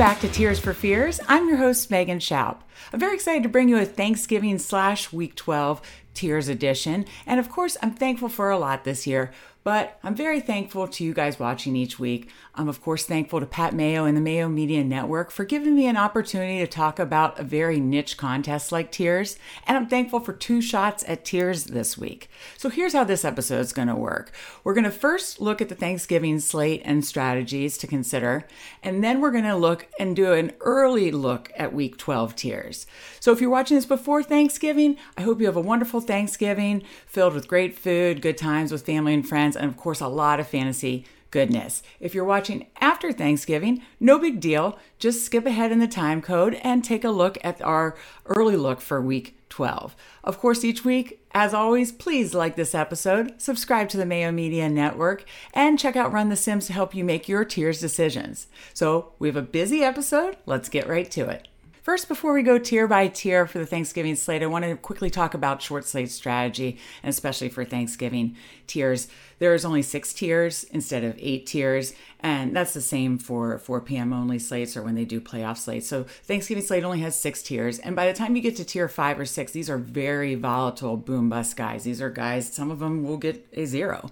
back to Tears for Fears. I'm your host, Megan Schaub. I'm very excited to bring you a Thanksgiving slash Week 12 Tiers edition. And of course, I'm thankful for a lot this year. But I'm very thankful to you guys watching each week. I'm, of course, thankful to Pat Mayo and the Mayo Media Network for giving me an opportunity to talk about a very niche contest like Tiers. And I'm thankful for two shots at Tiers this week. So here's how this episode is going to work we're going to first look at the Thanksgiving slate and strategies to consider. And then we're going to look and do an early look at week 12 Tiers. So if you're watching this before Thanksgiving, I hope you have a wonderful Thanksgiving filled with great food, good times with family and friends and of course, a lot of fantasy goodness. If you're watching after Thanksgiving, no big deal. Just skip ahead in the time code and take a look at our early look for week 12. Of course, each week, as always, please like this episode, subscribe to the Mayo Media Network, and check out Run the Sims to help you make your tiers decisions. So, we have a busy episode. Let's get right to it. First, before we go tier by tier for the Thanksgiving slate, I want to quickly talk about short slate strategy, and especially for Thanksgiving tiers. There is only six tiers instead of eight tiers, and that's the same for 4 p.m. only slates or when they do playoff slates. So Thanksgiving slate only has six tiers, and by the time you get to tier five or six, these are very volatile boom bust guys. These are guys, some of them will get a zero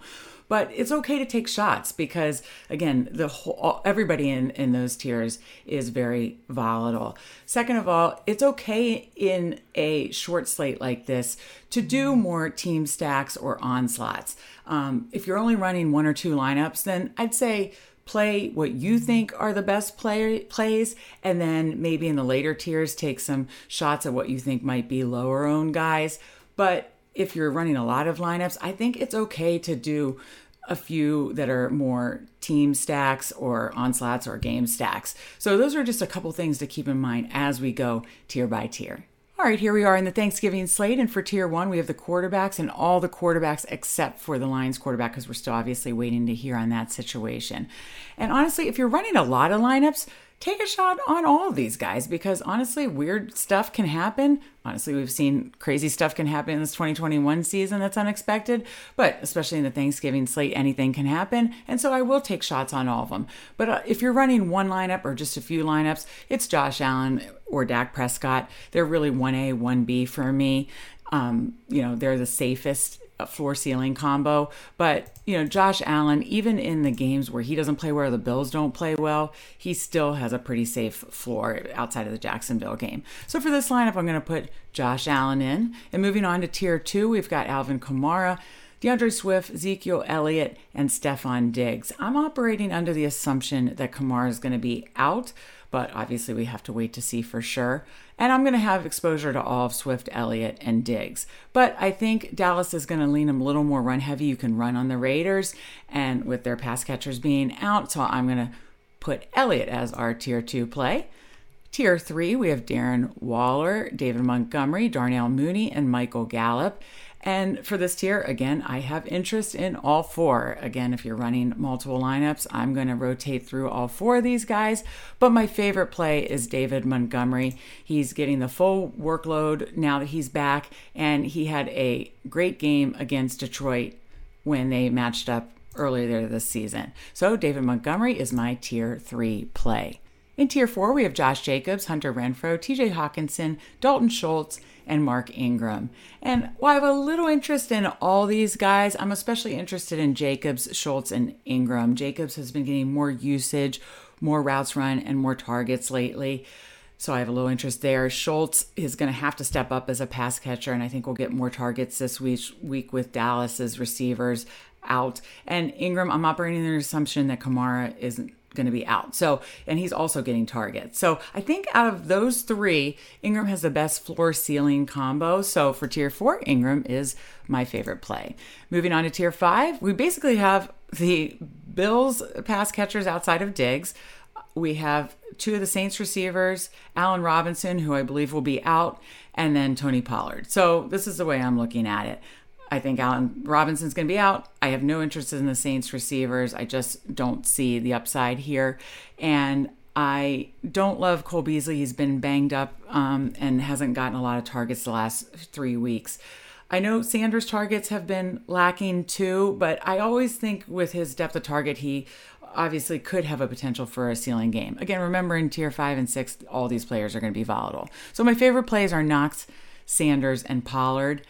but it's okay to take shots because again the whole everybody in in those tiers is very volatile second of all it's okay in a short slate like this to do more team stacks or onslaughts um, if you're only running one or two lineups then i'd say play what you think are the best play, plays, and then maybe in the later tiers take some shots at what you think might be lower owned guys. But if you're running a lot of lineups, I think it's okay to do a few that are more team stacks or onslaughts or game stacks. So those are just a couple things to keep in mind as we go tier by tier. All right, here we are in the Thanksgiving slate. And for tier one, we have the quarterbacks and all the quarterbacks except for the Lions quarterback, because we're still obviously waiting to hear on that situation. And honestly, if you're running a lot of lineups, take a shot on all of these guys because honestly, weird stuff can happen. Honestly, we've seen crazy stuff can happen in this 2021 season that's unexpected, but especially in the Thanksgiving slate, anything can happen. And so I will take shots on all of them. But uh, if you're running one lineup or just a few lineups, it's Josh Allen or Dak Prescott. They're really 1A, 1B for me. Um, you know, they're the safest floor ceiling combo. But, you know, Josh Allen, even in the games where he doesn't play where the Bills don't play well, he still has a pretty safe floor outside of the Jacksonville game. So for this lineup, I'm going to put Josh Allen in. And moving on to tier two, we've got Alvin Kamara. DeAndre Swift, Ezekiel Elliott, and Stefon Diggs. I'm operating under the assumption that Kamara is going to be out, but obviously we have to wait to see for sure. And I'm going to have exposure to all of Swift, Elliott, and Diggs. But I think Dallas is going to lean them a little more run heavy. You can run on the Raiders, and with their pass catchers being out, so I'm going to put Elliott as our tier two play. Tier three, we have Darren Waller, David Montgomery, Darnell Mooney, and Michael Gallup. And for this tier, again, I have interest in all four. Again, if you're running multiple lineups, I'm going to rotate through all four of these guys. But my favorite play is David Montgomery. He's getting the full workload now that he's back, and he had a great game against Detroit when they matched up earlier this season. So David Montgomery is my tier three play. In tier four, we have Josh Jacobs, Hunter Renfrow, TJ Hockenson, Dalton Schultz, and Mark Ingram. And while I have a little interest in all these guys, I'm especially interested in Jacobs, Schultz, and Ingram. Jacobs has been getting more usage, more routes run, and more targets lately. So I have a little interest there. Schultz is going to have to step up as a pass catcher, and I think we'll get more targets this week, week with Dallas's receivers out. And Ingram, I'm operating under the assumption that Kamara isn't going to be out. So, and he's also getting targets. So, I think out of those three, Ingram has the best floor ceiling combo. So, for tier four, Ingram is my favorite play. Moving on to tier five, we basically have the Bills pass catchers outside of Diggs. We have two of the Saints receivers, Allen Robinson, who I believe will be out, and then Tony Pollard. So, this is the way I'm looking at it. I think Allen Robinson's going to be out. I have no interest in the Saints receivers. I just don't see the upside here. And I don't love Cole Beasley. He's been banged up um, and hasn't gotten a lot of targets the last three weeks. I know Sanders' targets have been lacking too, but I always think with his depth of target, he obviously could have a potential for a ceiling game. Again, remember in tier five and six, all these players are going to be volatile. So my favorite plays are Knox, Sanders, and Pollard.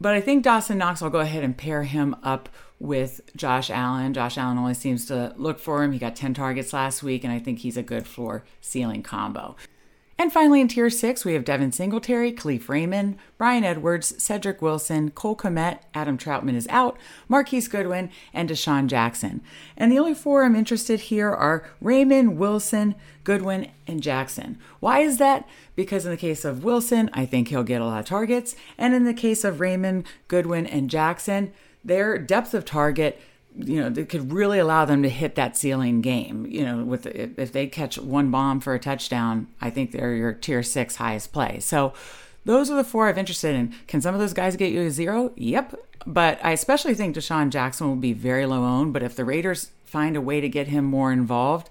But I think Dawson Knox, I'll go ahead and pair him up with Josh Allen. Josh Allen always seems to look for him. He got 10 targets last week, and I think he's a good floor ceiling combo. And finally, in Tier 6, we have Devin Singletary, Kalif Raymond, Bryan Edwards, Cedric Wilson, Cole Kmet, Adam Trautman is out, Marquise Goodwin, and DeSean Jackson. And the only four I'm interested here are Raymond, Wilson, Goodwin, and Jackson. Why is that? Because in the case of Wilson, I think he'll get a lot of targets. And in the case of Raymond, Goodwin, and Jackson, their depth of target you know, that could really allow them to hit that ceiling game. You know, with if they catch one bomb for a touchdown, I think they're your tier six highest play. So those are the four I've interested in. Can some of those guys get you a zero? Yep. But I especially think DeSean Jackson will be very low owned. But if the Raiders find a way to get him more involved,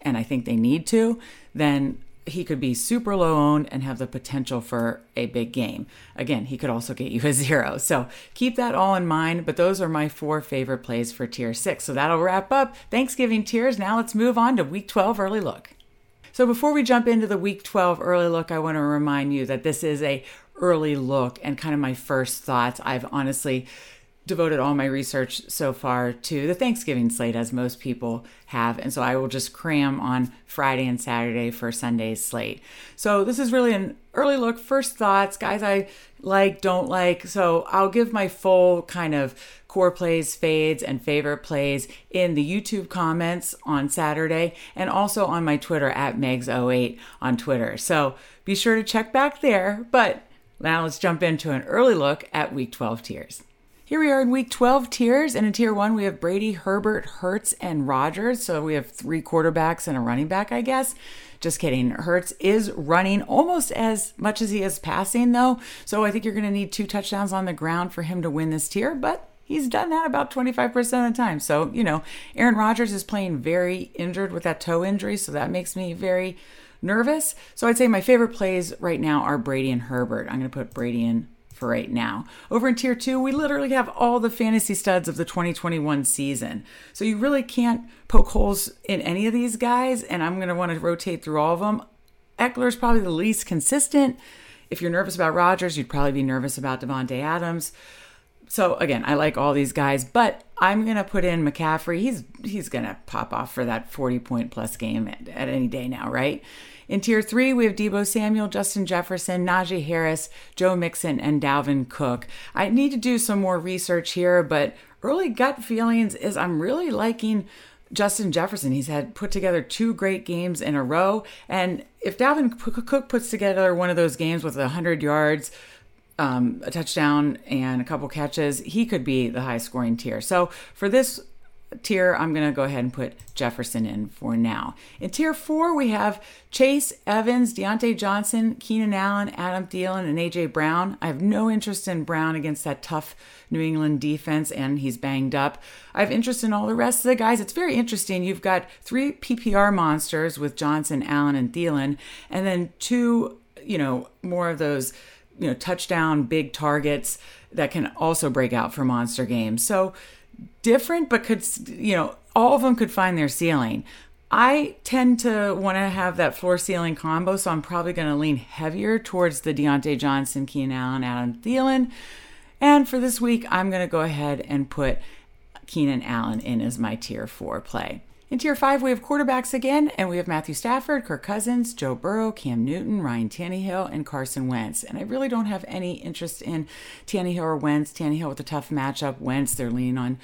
and I think they need to, then he could be super low owned and have the potential for a big game. Again, he could also get you a zero. So keep that all in mind. But those are my four favorite plays for tier six. So that'll wrap up Thanksgiving tiers. Now let's move on to week 12 early look. So before we jump into the week 12 early look, I want to remind you that this is a early look and kind of my first thoughts. I've honestly devoted all my research so far to the Thanksgiving slate, as most people have. And so I will just cram on Friday and Saturday for Sunday's slate. So this is really an early look, first thoughts, guys I like, don't like. So I'll give my full kind of core plays, fades, and favorite plays in the YouTube comments on Saturday and also on my Twitter at Megs08 on Twitter. So be sure to check back there. But now let's jump into an early look at week 12 tiers. Here we are in week 12 tiers, and in tier one, we have Brady, Herbert, Hurts, and Rodgers. So we have three quarterbacks and a running back, I guess. Just kidding. Hurts is running almost as much as he is passing, though. So I think you're going to need two touchdowns on the ground for him to win this tier, but he's done that about 25% of the time. So, you know, Aaron Rodgers is playing very injured with that toe injury, so that makes me very nervous. So I'd say my favorite plays right now are Brady and Herbert. I'm going to put Brady in for right now. Over in tier two, we literally have all the fantasy studs of the 2021 season. So you really can't poke holes in any of these guys, and I'm going to want to rotate through all of them. Ekeler is probably the least consistent. If you're nervous about Rodgers, you'd probably be nervous about Davante Adams. So again, I like all these guys, but I'm gonna put in McCaffrey. He's he's gonna pop off for that 40 point plus game at, at any day now, right? In tier three, we have Deebo Samuel, Justin Jefferson, Najee Harris, Joe Mixon, and Dalvin Cook. I need to do some more research here, but early gut feelings is I'm really liking Justin Jefferson. He's had put together two great games in a row. And if Dalvin Cook puts together one of those games with 100 yards, um, a touchdown, and a couple catches, he could be the high scoring tier. So for this tier, I'm going to go ahead and put Jefferson in for now. In tier four, we have Chase Evans, Diontae Johnson, Keenan Allen, Adam Thielen, and AJ Brown. I have no interest in Brown against that tough New England defense, and he's banged up. I have interest in all the rest of the guys. It's very interesting. You've got three PPR monsters with Johnson, Allen, and Thielen, and then two, you know, more of those, you know, touchdown big targets that can also break out for monster games. So different, but could, you know, all of them could find their ceiling. I tend to want to have that floor ceiling combo, so I'm probably going to lean heavier towards the Diontae Johnson, Keenan Allen, Adam Thielen. And for this week, I'm going to go ahead and put Keenan Allen in as my tier four play. In tier five, we have quarterbacks again, and we have Matthew Stafford, Kirk Cousins, Joe Burrow, Cam Newton, Ryan Tannehill, and Carson Wentz. And I really don't have any interest in Tannehill or Wentz. Tannehill with a tough matchup. Wentz, they're leaning on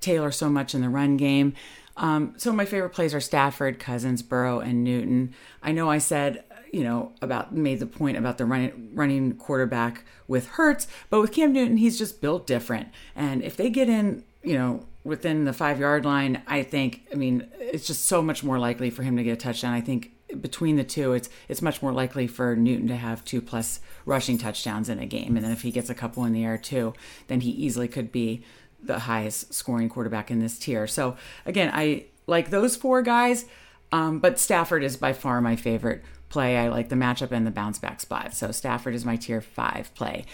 Taylor so much in the run game. Um, so my favorite plays are Stafford, Cousins, Burrow, and Newton. I know I said, you know, about made the point about the running running quarterback with Hurts, but with Cam Newton, he's just built different. And if they get in, you know, within the five yard line, I think, I mean, it's just so much more likely for him to get a touchdown. I think between the two, it's it's much more likely for Newton to have two plus rushing touchdowns in a game. And then if he gets a couple in the air too, then he easily could be the highest scoring quarterback in this tier. So again, I like those four guys, um, but Stafford is by far my favorite play. I like the matchup and the bounce back spot. So Stafford is my tier five play.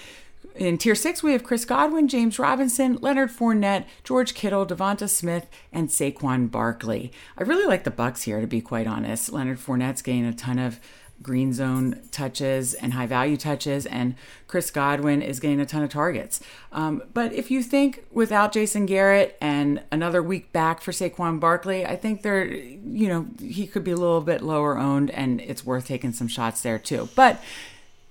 In tier six, we have Chris Godwin, James Robinson, Leonard Fournette, George Kittle, Devonta Smith, and Saquon Barkley. I really like the Bucs here, to be quite honest. Leonard Fournette's getting a ton of green zone touches and high value touches, and Chris Godwin is getting a ton of targets. Um, but if you think without Jason Garrett and another week back for Saquon Barkley, I think they're, you know, he could be a little bit lower owned, and it's worth taking some shots there too. But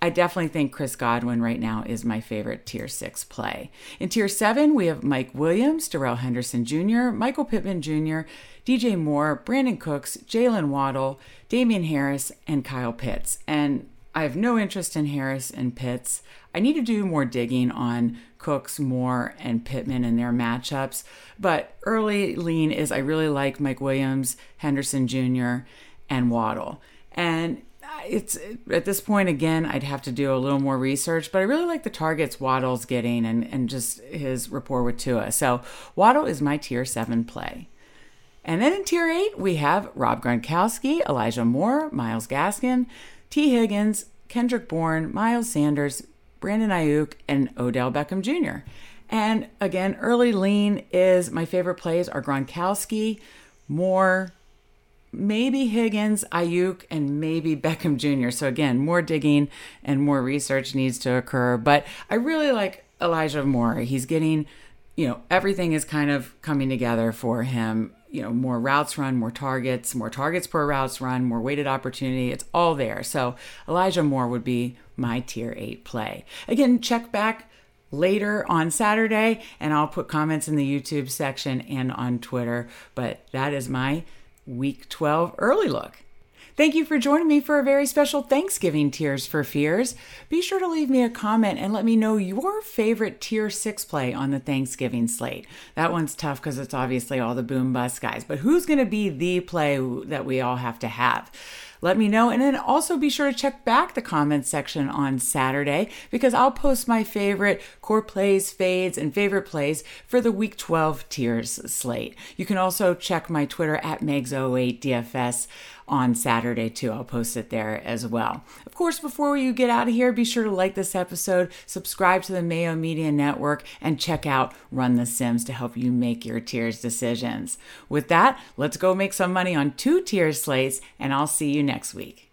I definitely think Chris Godwin right now is my favorite tier six play. In tier seven, we have Mike Williams, Darrell Henderson Jr., Michael Pittman Jr., DJ Moore, Brandin Cooks, Jaylen Waddle, Damien Harris, and Kyle Pitts. And I have no interest in Harris and Pitts. I need to do more digging on Cooks, Moore, and Pittman and their matchups. But early lean is I really like Mike Williams, Henderson Jr., and Waddle. And it's at this point again i'd have to do a little more research but i really like the targets waddle's getting and, and just his rapport with tua. So waddle is my tier 7 play. And then in tier 8 we have rob gronkowski elijah moore myles gaskin t. Higgins kendrick bourne miles sanders brandon aiyuk and odell beckham jr and again early lean is my favorite plays are gronkowski moore maybe Higgins, Aiyuk, and maybe Beckham Jr. So again, more digging and more research needs to occur. But I really like Elijah Moore. He's getting, you know, everything is kind of coming together for him. You know, more routes run, more targets, more targets per routes run, more weighted opportunity. It's all there. So Elijah Moore would be my tier eight play. Again, check back later on Saturday and I'll put comments in the YouTube section and on Twitter. But that is my Week 12 early look. Thank you for joining me for a very special Thanksgiving Tears for Fears. Be sure to leave me a comment and let me know your favorite Tier 6 play on the Thanksgiving slate. That one's tough because it's obviously all the boom bust guys, but who's going to be the play that we all have to have? Let me know. And then also be sure to check back the comments section on Saturday because I'll post my favorite core plays, fades, and favorite plays for the week 12 tiers slate. You can also check my Twitter at Megs08DFS on Saturday too. I'll post it there as well. Of course, before you get out of here, be sure to like this episode, subscribe to the Mayo Media Network, and check out Run the Sims to help you make your tiers decisions. With that, let's go make some money on two tier slates, and I'll see you next week.